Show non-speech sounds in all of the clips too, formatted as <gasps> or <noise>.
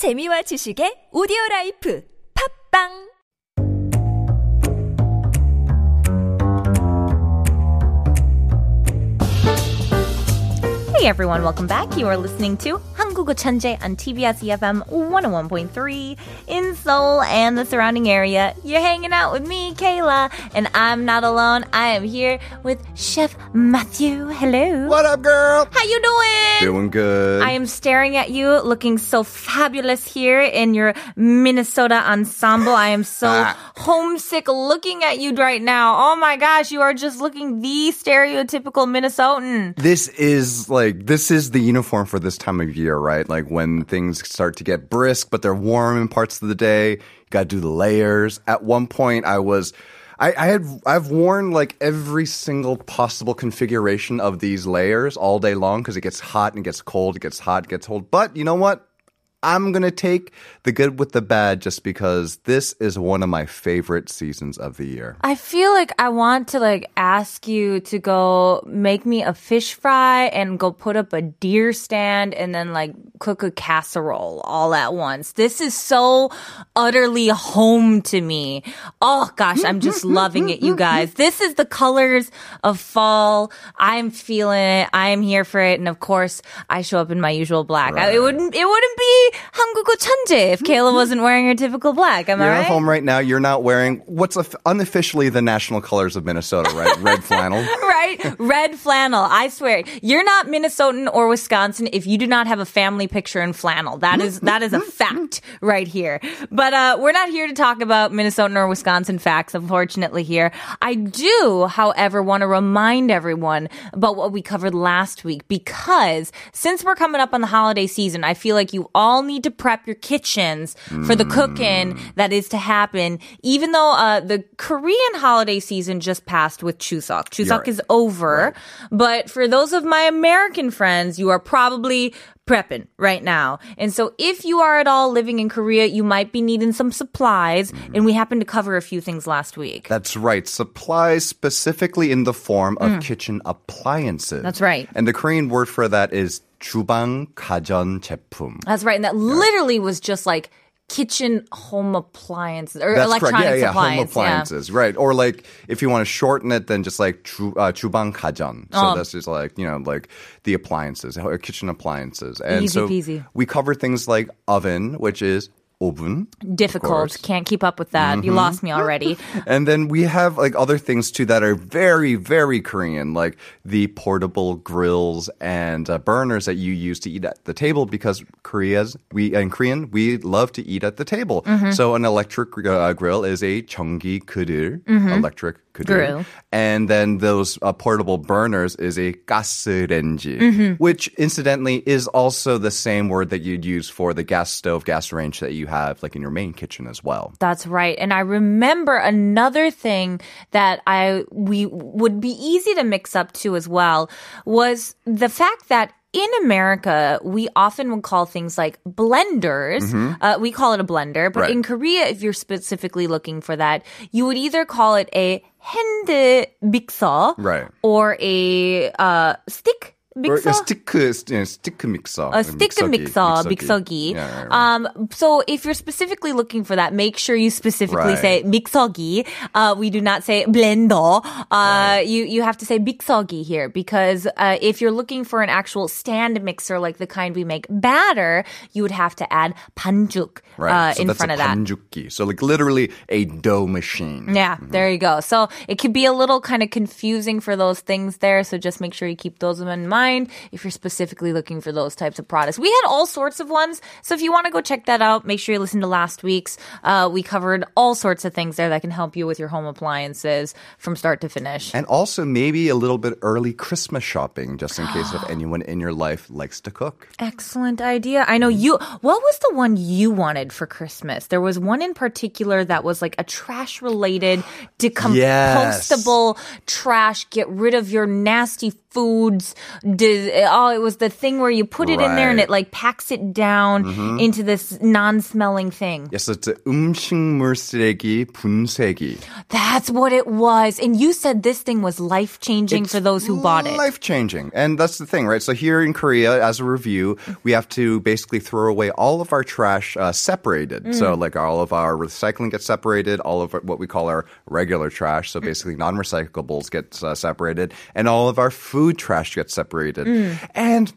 재미와 지식의 오디오 라이프. 팝빵 Hey everyone, welcome back. You are listening to 한국어 천재 on TBS EFM 101.3 in Seoul and the surrounding area. You're hanging out with me, Kayla, and I'm not alone. I am here with Chef Matthew. Hello. What up, girl? How you doing? Doing good. I am staring at you looking so fabulous here in your Minnesota ensemble. I am so Ah. homesick looking at you right now. Oh my gosh, you are just looking the stereotypical Minnesotan. this is like this is the uniform for this time of year, right? Like when things start to get brisk, but they're warm in parts of the day. You got to do the layers. At one point, I was. I, I had I've worn like every single possible configuration of these layers all day long because it gets hot and it gets cold, it gets hot, it gets cold. But you know what? I'm gonna take the good with the bad just because this is one of my favorite seasons of the year. I feel like I want to like ask you to go make me a fish fry and go put up a deer stand and then like cook a casserole all at once. This is so utterly home to me. Oh gosh, I'm just <laughs> loving it, you guys. This is the colors of fall. I'm feeling it. I am here for it. And of course, I show up in my usual black. I- it wouldn't, it wouldn't be 한국어 천재 if Kayla wasn't wearing her typical black. Am You're I right? at home right now. You're not wearing what's of- unofficially the national colors of Minnesota, right? Red flannel. <laughs> right? Red flannel. I swear, you're not Minnesotan or Wisconsin if you do not have a family picture in flannel. That is that is a fact right here. But uh, we're not here to talk about Minnesotan or Wisconsin facts, unfortunately. Here, I do, however, want to remind everyone about what we covered last week because since we're coming up on the holiday season, I feel like you all need to prep your kitchens for the cooking that is to happen. Even though uh, the Korean holiday season just passed with Chuseok, Chuseok right. is over. But for those of my American friends, you are probably prepping right now. And so if you are at all living in Korea, you might be needing some supplies. And we happened to cover a few things last week. That's right. Supplies specifically in the form of kitchen appliances. Mm. That's right. And the Korean word for that is 주방 가전 제품. That's right. And that literally was just like kitchen home appliances or That's electronic correct. Yeah, yeah, appliance. home appliances. Right. Or like if you want to shorten it, then just like 주, uh, 주방 가전. So Oh. that's just like, you know, like the appliances, uh, kitchen appliances. And Easy so peasy. we cover things like oven, which is Difficult. Can't keep up with that. Mm-hmm. You lost me already. <laughs> and then we have like other things too that are very, very Korean, like the portable grills and uh, burners that you use to eat at the table because Korea's, we, in Korean, we love to eat at the table. Mm-hmm. So an electric uh, grill is a chonggi kudur, mm-hmm. electric 그들. Mm-hmm. Grill. And then those uh, portable burners is a 가스레인지, Mm-hmm. which incidentally is also the same word that you'd use for the gas stove, gas range that you have like in your main kitchen as well. That's right. And I remember another thing that I we would be easy to mix up too as well was the fact that in America, we often would call things like blenders. Uh, we call it a blender, but Right. in Korea, if you're specifically looking for that, you would either call it a hand mixer Right. or a uh, stick Or mixer. a stick, uh, st- uh, stick mixer. a stick mixogi, mixer, mixogi. mixogi. Yeah, right, right. Um, so if you're specifically looking for that, make sure you specifically say Right. mixogi. Uh, we do not say blender. Uh, you, you have to say mixogi here because, uh, if you're looking for an actual stand mixer like the kind we make batter, you would have to add 반죽, right. uh, so in that's front a of that. 반죽기. So like literally a dough machine. Yeah, there you go. So it could be a little kind of confusing for those things there. So just make sure you keep those in mind if you're specifically looking for those types of products. We had all sorts of ones. So if you want to go check that out, make sure you listen to last week's. Uh, we covered all sorts of things there that can help you with your home appliances from start to finish. And also maybe a little bit early Christmas shopping, just in case if <gasps> anyone in your life likes to cook. Excellent idea. I know you. What was the one you wanted for Christmas? There was one in particular that was like a trash related, Yes. decomposable trash. Get rid of your nasty foods. Did, oh, it was the thing where you put it in there and Right. it Mm-hmm. like packs it down into this non-smelling thing. Yes, it's a 음식물 쓰레기 분쇄기. That's what it was. And you said this thing was life-changing It's for those who bought it. Life changing. And that's the thing, right? So here in Korea, as a review, we have to basically throw away all of our trash uh, separated. So Mm. like all of our recycling gets separated, all of what we call our regular trash. So basically non-recyclables gets uh, separated and all of our food trash gets separated. Mm. And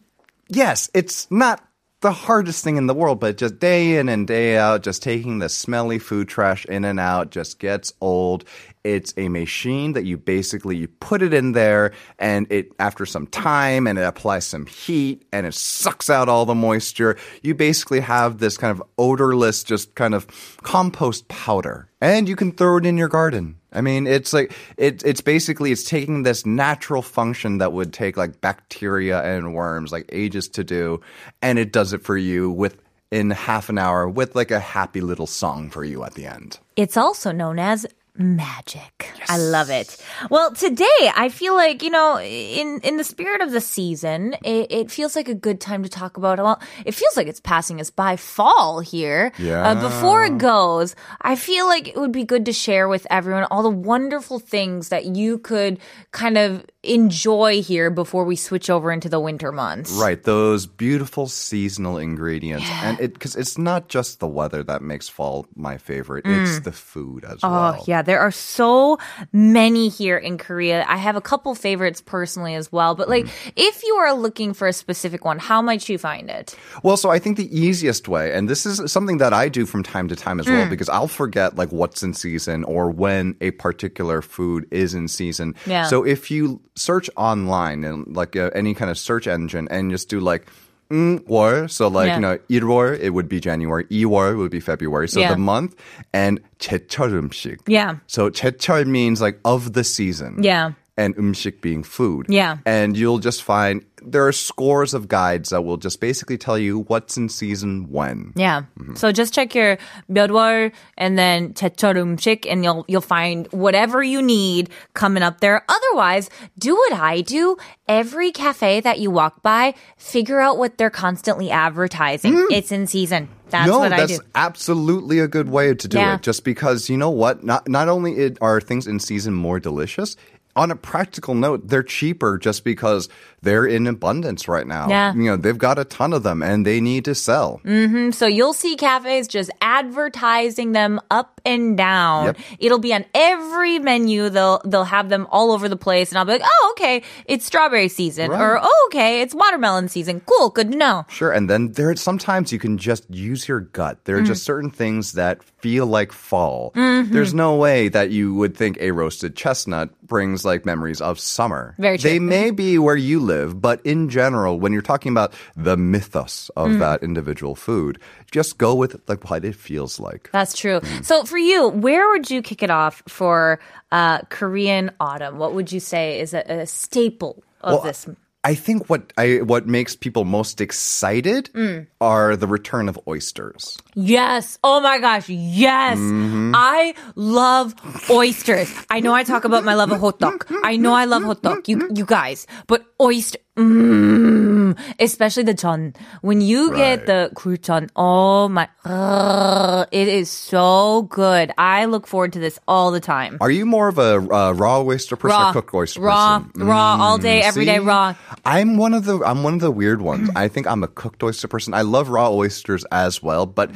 yes, it's not the hardest thing in the world, but just day in and day out, just taking the smelly food trash in and out just gets old. It's a machine that you basically you put it in there and it after some time and it applies some heat and it sucks out all the moisture. You basically have this kind of odorless just kind of compost powder. And you can throw it in your garden. I mean, it's like it, it's basically it's taking this natural function that would take like bacteria and worms like ages to do, and it does it for you with in half an hour with like a happy little song for you at the end. It's also known as magic. I love it. Well, today I feel like, you know, in in the spirit of the season, it, it feels like a good time to talk about well, it feels like it's passing us by fall here. Uh, before it goes, I feel like it would be good to share with everyone all the wonderful things that you could kind of enjoy here before we switch over into the winter months. Right, those beautiful seasonal ingredients, and it because it's not just the weather that makes fall my favorite; it's the food as well. Oh, yeah, there are so many here in Korea. I have a couple favorites personally as well. But like, if you are looking for a specific one, how might you find it? Well, so I think the easiest way, and this is something that I do from time to time as Mm. well, because I'll forget like what's in season or when a particular food is in season. Yeah. So if you search online and like uh, any kind of search engine and just do like mm, 월, so like Yeah. you know 1월 it would be January, 2월 would be February, so Yeah. the month, and 제철 음식. Yeah. So 제철 means like of the season. Yeah. And 음식 being food. Yeah. And you'll just find there are scores of guides that will just basically tell you what's in season when. Yeah. So just check your 몇월 and then 제철 음식 and you'll you'll find whatever you need coming up there. Otherwise, do what I do. Every cafe that you walk by, figure out what they're constantly advertising. It's in season. That's no, what I that's do. absolutely a good way to do Yeah. it. Just because you know what? Not not only it, are things in season more delicious. on a practical note, they're cheaper just because they're in abundance right now. Yeah. You know, they've got a ton of them and they need to sell. Mm-hmm. So you'll see cafes just advertising them up and down. Yep. It'll be on every menu. They'll they'll have them all over the place, and I'll be like, oh, okay, it's strawberry season, Right. or oh, okay, it's watermelon season. Cool, good to know. Sure, and then there sometimes you can just use your gut. There are Mm. just certain things that feel like fall. Mm-hmm. There's no way that you would think a roasted chestnut brings like memories of summer. Very true. They may be where you live, but in general, when you're talking about the mythos of Mm. that individual food, just go with like what it feels like. That's true. So for you, where would you kick it off for uh, Korean autumn? What would you say is a, a staple of Well, this? I think what I what makes people most excited Mm. are the return of oysters. Yes. Oh my gosh. Yes. Mm-hmm. I love oysters. I know I talk about my love of hot dog. I know I love hot dog. You, you guys, but oyster, mm, especially the chon. When you right. get the guljeon, oh my, uh, it is so good. I look forward to this all the time. Are you more of a uh, raw oyster person raw, or cooked oyster raw, person? Raw, mm, all day, every see? day, raw. I'm one of the I'm one of the weird ones. I think I'm a cooked oyster person. I love raw oysters as well, but.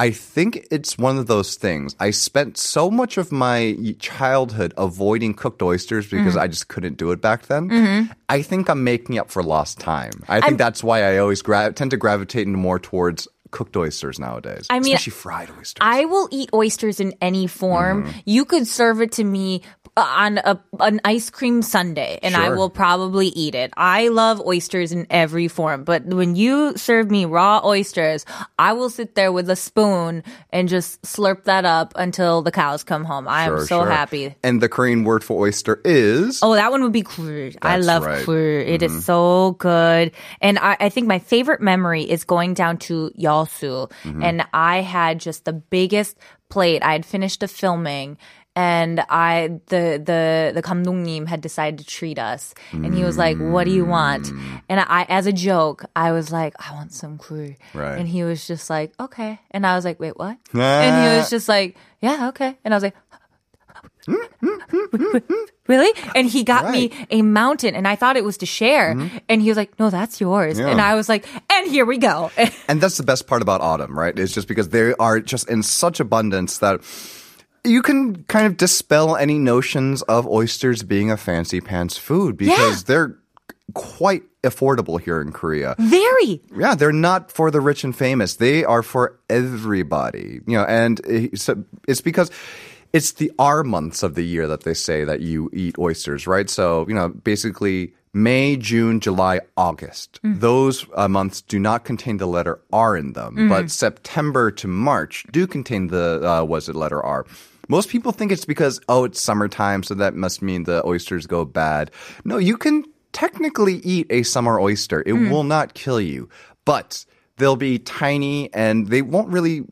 I think it's one of those things. I spent so much of my childhood avoiding cooked oysters because Mm-hmm. I just couldn't do it back then. I think I'm making up for lost time. I think that's why I always gra- tend to gravitate more towards cooked oysters nowadays. I mean, especially fried oysters. I will eat oysters in any form. Mm-hmm. You could serve it to me on a an ice cream sundae and I will probably eat it. I love oysters in every form, but when you serve me raw oysters, I will sit there with a spoon and just slurp that up until the cows come home. I am Sure, so sure. happy. And the Korean word for oyster is Oh, that one would be 굴. I love right. 굴. It Mm-hmm. is so good. And I, I think my favorite memory is going down to Mm-hmm. And I had just the biggest plate. I had finished the filming and I the the the kamdungnim had decided to treat us, and he was like, "What do you want?" Mm. And I, as a joke, I was like, "I want some clue," right. and he was just like, "Okay," and I was like, "Wait, what?" and he <laughs> was just like, "Yeah, okay," and I was like, Really? And he got me a mountain and I thought it was to share. And he was like, no, that's yours. Mm-hmm. Yeah. And I was like, and here we go. <laughs> And that's the best part about autumn, right? Is just because they are just in such abundance that you can kind of dispel any notions of oysters being a fancy pants food because they're quite affordable here in Korea. Very. Yeah, they're not for the rich and famous. They are for everybody. You know, and it's, it's because it's the R months of the year that they say that you eat oysters, right? So, you know, basically May, June, July, August. Those uh, months do not contain the letter R in them, but September to March do contain the uh, was it letter R. Most people think it's because oh it's summertime, so that must mean the oysters go bad. No, you can technically eat a summer oyster. It will not kill you, but they'll be tiny and they won't really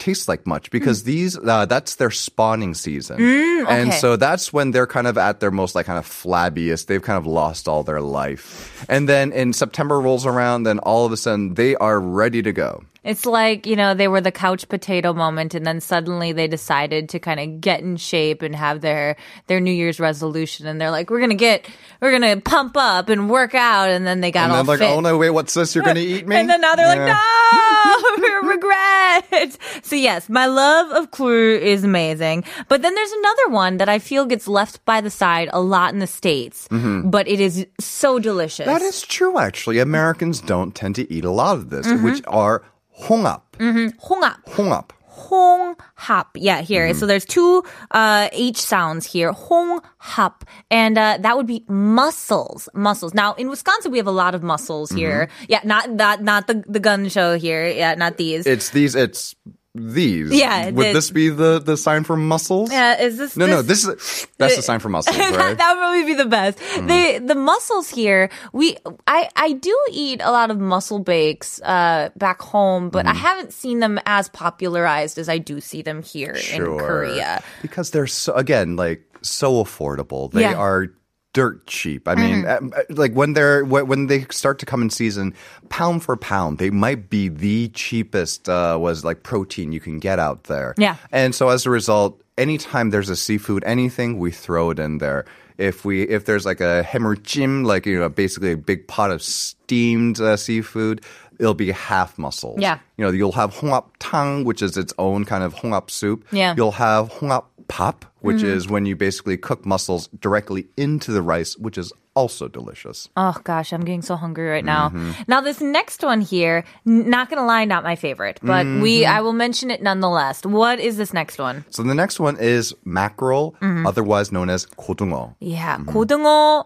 taste like much because these uh, that's their spawning season. And okay. so that's when they're kind of at their most like kind of flabbiest. They've kind of lost all their life. And then in september rolls around then all of a sudden they are ready to go It's like, you know, they were the couch potato moment and then suddenly they decided to kind of get in shape and have their their New Year's resolution and they're like, we're going to get we're going to pump up and work out and then they got and all like fit. oh no wait what's this you're gonna eat me And then now they're like, no, <laughs> regret. So yes, my love of Clue is amazing. But then there's another one that I feel gets left by the side a lot in the States, but it is so delicious. Mm-hmm. that is true actually americans don't tend to eat a lot of this Mm-hmm. which are 홍합. Mm-hmm. 홍합. 홍합. 홍합. Yeah, here. Mm-hmm. So there's two uh, H sounds here. 홍합. And uh, that would be mussels. Muscles. Now, in Wisconsin, we have a lot of muscles here. Mm-hmm. Yeah, not that, not the, the gun show here. Yeah, not these. It's these, it's these Yeah, would the- this be the the sign for muscles? yeah, is this no no this is that's the sign for muscles, <laughs> right that would probably be the best. Mm-hmm. The the mussels here, we I I do eat a lot of mussel bakes uh back home, but Mm-hmm. I haven't seen them as popularized as I do see them here in Korea. because they're so again like so affordable. They Yeah. Are dirt cheap. I mean, mm-hmm. Um, uh, like when they're when they start to come in season, pound for pound, they might be the cheapest uh, was like protein you can get out there. Yeah, and so as a result, anytime there's a seafood anything, we throw it in there. If we if there's like a hemorrhagim, like you know, basically a big pot of steamed uh, seafood, it'll be half mussels. Yeah. You know, you'll have hongap tang, which is its own kind of hongap soup. Yeah. You'll have hongap pop, which Mm-hmm. is when you basically cook mussels directly into the rice, which is also delicious. Oh gosh, I'm getting so hungry right now. Mm-hmm. Now this next one here, n- not gonna lie, not my favorite, but we Mm-hmm. I will mention it nonetheless. What is this next one? So the next one is mackerel, Mm-hmm. otherwise known as 고등어. Yeah, Mm-hmm. 고등어.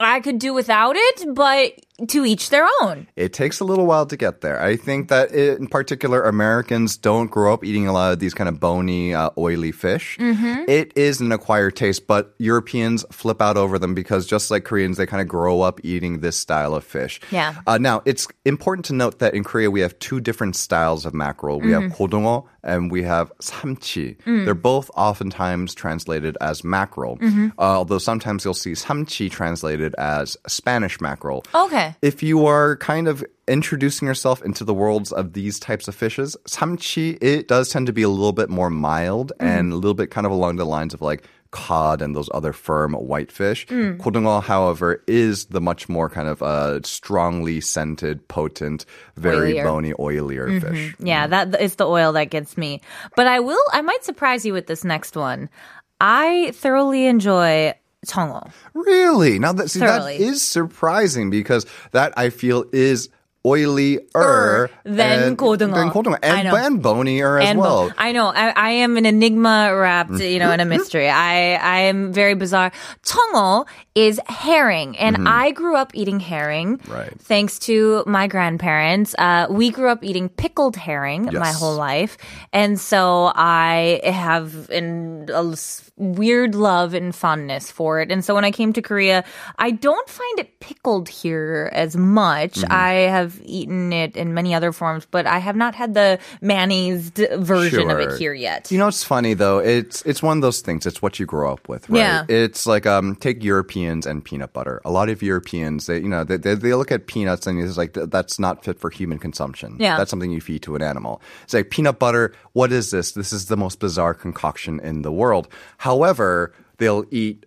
I could do without it, but to each their own. It takes a little while to get there. I think that it, in particular, Americans don't grow up eating a lot of these kind of bony, uh, oily fish. Mm-hmm. It is an acquired taste, but Europeans flip out over them because just like Koreans, they kind of grow up eating this style of fish. Yeah. Uh, now, it's important to note that in Korea, we have two different styles of mackerel. We mm-hmm. have kodongo and we have samchi. Mm. They're both oftentimes translated as mackerel, Mm-hmm. uh, although sometimes you'll see samchi translated as Spanish mackerel. Okay. If you are kind of introducing yourself into the worlds of these types of fishes, samchi, it does tend to be a little bit more mild and a little bit kind of along the lines of like cod and those other firm whitefish. Mm. Kodungo, however, is the much more kind of uh, strongly scented, potent, very oilier. bony, oilier mm-hmm. fish. Yeah, mm. that is the oil that gets me. But I will, I might surprise you with this next one. I thoroughly enjoy 청어. Really? Now that see Thoroughly. that is surprising because that I feel is oilier than. Than. And, and as and well. Bo- I know. I, I, am an enigma wrapped, mm-hmm. you know, in a mystery. I, I am very bizarre. Tongol is herring. And mm-hmm. I grew up eating herring. Right. Thanks to my grandparents. Uh, we grew up eating pickled herring yes. my whole life. And so I have a weird love and fondness for it. And so when I came to Korea, I don't find it pickled here as much. Mm-hmm. I have have eaten it in many other forms, but I have not had the mayonnaised version of it here yet. You know, it's funny though. It's it's one of those things. It's what you grow up with, right? Yeah. It's like um, take Europeans and peanut butter. A lot of Europeans, they you know, they they, they look at peanuts and it's like that's not fit for human consumption. Yeah. that's something you feed to an animal. It's like peanut butter. What is this? This is the most bizarre concoction in the world. However, they'll eat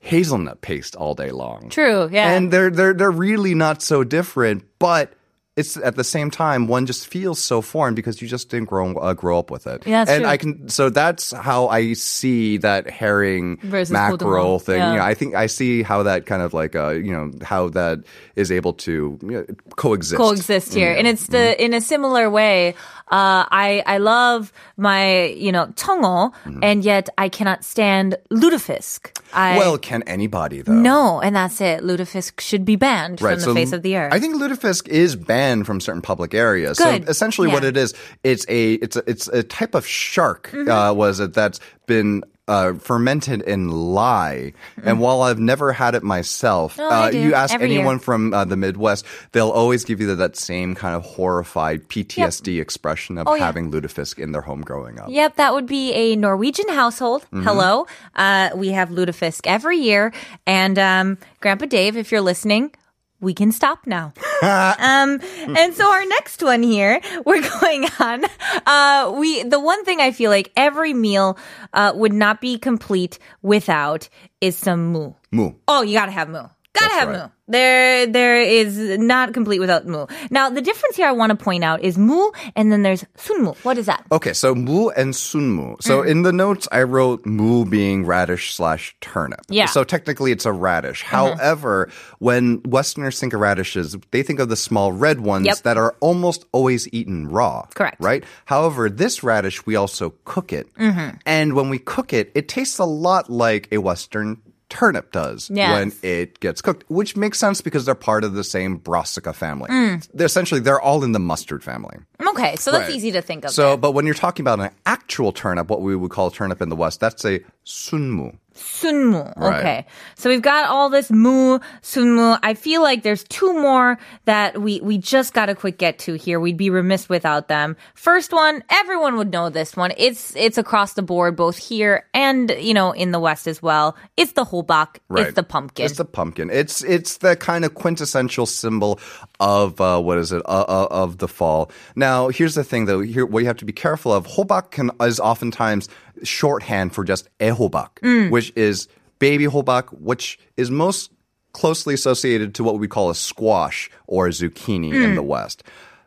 hazelnut paste all day long. True, yeah. And they're they're they're really not so different, but it's at the same time one just feels so foreign because you just didn't grow uh, grow up with it. Yeah, and true. I can so that's how I see that herring Versus mackerel thing. Yeah. You know, I think I see how that kind of like uh, you know how that is able to you know, coexist coexist here, yeah. and it's the mm-hmm. in a similar way. Uh, I I love my you know 청어, Mm-hmm. and yet I cannot stand lutefisk. I Well, can anybody though? no, and that's it. Lutefisk should be banned from the so face of the earth. I think lutefisk is banned from certain public areas. Good. So essentially, what it is, it's a it's a, it's a type of shark. Mm-hmm. Uh, was it that's been. Uh, fermented in lye, and while I've never had it myself, Mm-hmm. Oh, uh, you ask Every anyone year. from uh, the Midwest, they'll always give you that, that same kind of horrified PTSD expression of Oh, yeah. having lutefisk in their home growing up. Yep, that would be a Norwegian household. Mm-hmm. Hello. Uh, we have lutefisk every year. And um, Grandpa Dave, if you're listening, we can stop now. <laughs> um, and so our next one here, we're <laughs> going on. Uh, we the one thing I feel like every meal uh, would not be complete without is some moo. Moo. Oh, you gotta have moo. Gotta That's have right. moo. There, there is not complete without mu. Now, the difference here I want to point out is mu, and then there's sunmu. What is that? Okay, so mu and sunmu. Mm. So in the notes, I wrote mu being radish slash turnip. Yeah. So technically, it's a radish. However, when Westerners think of radishes, they think of the small red ones Yep. that are almost always eaten raw. Correct. Right. However, this radish we also cook it, Mm-hmm. and when we cook it, it tastes a lot like a Western. Turnip does Yes. when it gets cooked, which makes sense because they're part of the same brassica family. Mm. They're essentially, they're all in the mustard family. Okay, so that's Right. easy to think of. So, there. but when you're talking about an actual turnip, what we would call a turnip in the West, that's a sunmu. Sunmu. Right. Okay. So we've got all this mu, sunmu. I feel like there's two more that we, we just got to quick get to here. We'd be remiss without them. First one, everyone would know this one. It's, it's across the board, both here and, you know, in the West as well. It's the hobak. It's the pumpkin. It's the pumpkin. It's it's the kind of quintessential symbol of uh, what is it uh, uh, of the fall. Now, here's the thing though. Here, what you have to be careful of. Hobak can, is oftentimes shorthand for just ehobak, Mm. which is baby hobak, which is most closely associated to what we call a squash or a zucchini Mm. in the West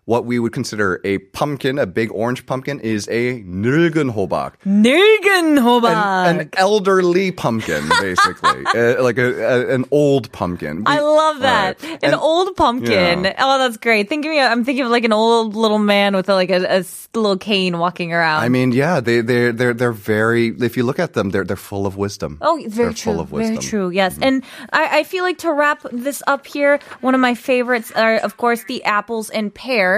what we would consider a pumpkin, a big orange pumpkin, is a nirgenhobak. Nirgenhobak. An, an elderly pumpkin, basically. <laughs> uh, like a, a, an old pumpkin. I love that. An and, old pumpkin. Yeah. Oh, that's great. Thinking of, I'm thinking of like an old little man with a, like a, a, little cane walking around. I mean, yeah, they, they're, they're, they're very, if you look at them, they're, they're full of wisdom. Oh, very they're true. Full of wisdom. Very true, yes. Mm-hmm. And I, I feel like to wrap this up here, one of my favorites are, of course, the apples and pears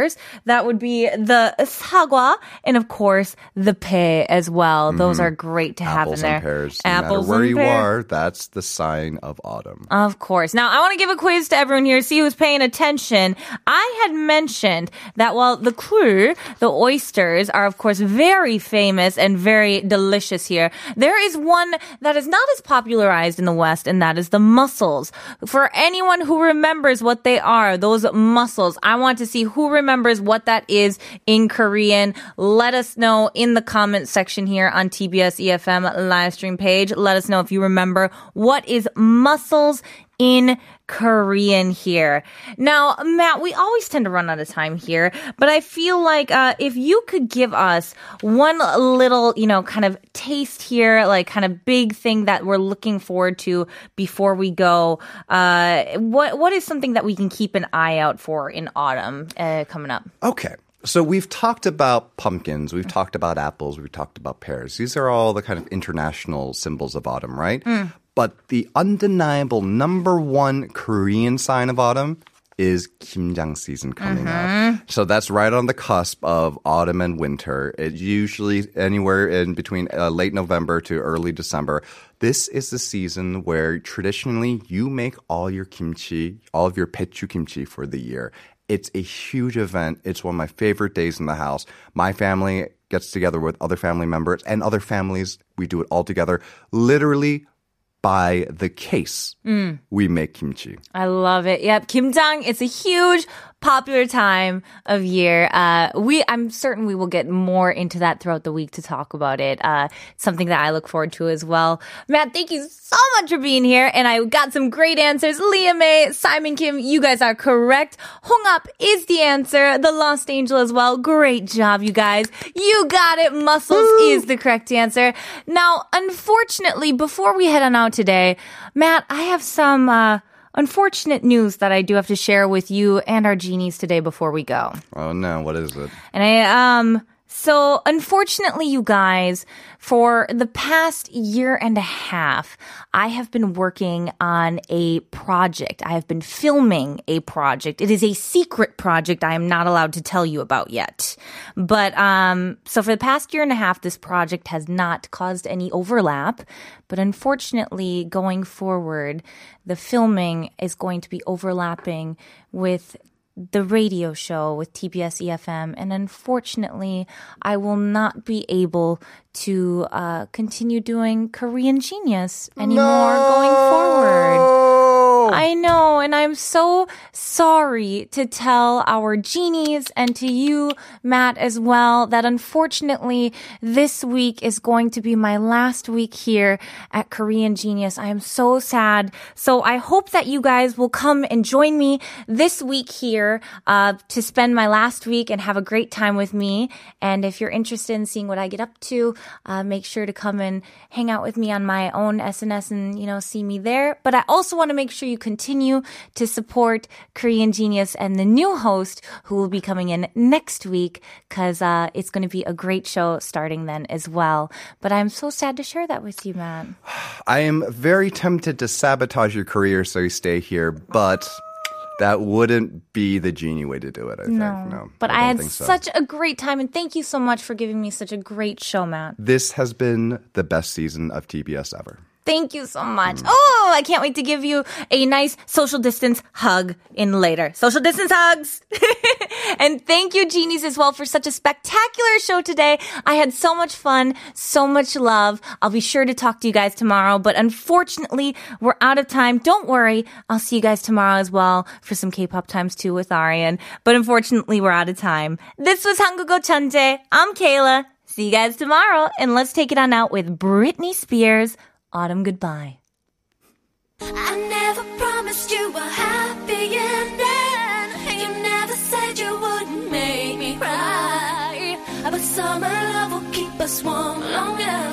that would be the sagwa, and of course, the pe as well. Those are great to have Mm-hmm. Apples in there. and pears. No Apples matter where you pear. are, that's the sign of autumn. Of course. Now, I want to give a quiz to everyone here, see who's paying attention. I had mentioned that while the klur, the oysters, are of course very famous and very delicious here, there is one that is not as popularized in the West, and that is the mussels. For anyone who remembers what they are, those mussels, I want to see who remembers what that is in Korean. Let us know in the comment section here on TBS EFM live stream page. Let us know if you remember what is mussels in Korean here. Now, Matt, we always tend to run out of time here, but I feel like uh, if you could give us one little, you know, kind of taste here, like kind of big thing that we're looking forward to before we go, uh, what what is something that we can keep an eye out for in autumn uh, coming up? Okay. So we've talked about pumpkins, we've talked about apples, we've talked about pears. These are all the kind of international symbols of autumn, right? But the undeniable number one Korean sign of autumn is Kimjang season coming up. So that's right on the cusp of autumn and winter. It usually anywhere in between uh, late November to early December. This is the season where traditionally you make all your kimchi, all of your pechu kimchi for the year. It's a huge event. It's one of my favorite days in the house. My family gets together with other family members and other families. We do it all together. Literally by the case, mm. we make kimchi. I love it. Yep, kimjang. It's a huge popular time of year. Uh, we, I'm certain we will get more into that throughout the week to talk about it. Uh, something that I look forward to as well. Matt, thank you so much for being here, and I got some great answers. Liam May, Simon Kim, you guys are correct. Hung Up is the answer. The Lost Angel as well. Great job, you guys. You got it. Mussels is the correct answer. Now, unfortunately, before we head on out today, Matt, I have some. Uh, unfortunate news that I do have to share with you and our genies today before we go. Oh no, what is it? And I, um, so unfortunately, you guys, for the past year and a half, I have been working on a project. I have been filming a project. It is a secret project I am not allowed to tell you about yet. But, um, so for the past year and a half, this project has not caused any overlap. But unfortunately, going forward, the filming is going to be overlapping with the radio show with TBS EFM, and unfortunately, I will not be able to uh, continue doing Korean Genius anymore going forward. I know, and I'm so sorry to tell our genies and to you, Matt, as well, that unfortunately this week is going to be my last week here at Korean Genius. I am so sad. So I hope that you guys will come and join me this week here uh, to spend my last week and have a great time with me. And if you're interested in seeing what I get up to, uh, make sure to come and hang out with me on my own SNS and, you know, see me there. But I also want to make sure you continue to support Korean Genius and the new host who will be coming in next week because uh, it's going to be a great show starting then as well. But I'm so sad to share that with you, Matt. I am very tempted to sabotage your career so you stay here, but that wouldn't be the genie way to do it, I think. No. but I, I, had so. such a great time, and thank you so much for giving me such a great show, Matt. This has been the best season of TBS ever. Thank you so much. Oh, I can't wait to give you a nice social distance hug in later. Social distance hugs. <laughs> and thank you, Genies, as well for such a spectacular show today. I had so much fun, so much love. I'll be sure to talk to you guys tomorrow, but unfortunately, we're out of time. Don't worry. I'll see you guys tomorrow as well for some K-pop times too with Arian. But unfortunately, we're out of time. This was Hangugo Chanje. I'm Kayla. See you guys tomorrow, and let's take it on out with Britney Spears. Autumn Goodbye. I never promised you a happy ending. You never said you wouldn't make me cry. But summer love will keep us warm long after.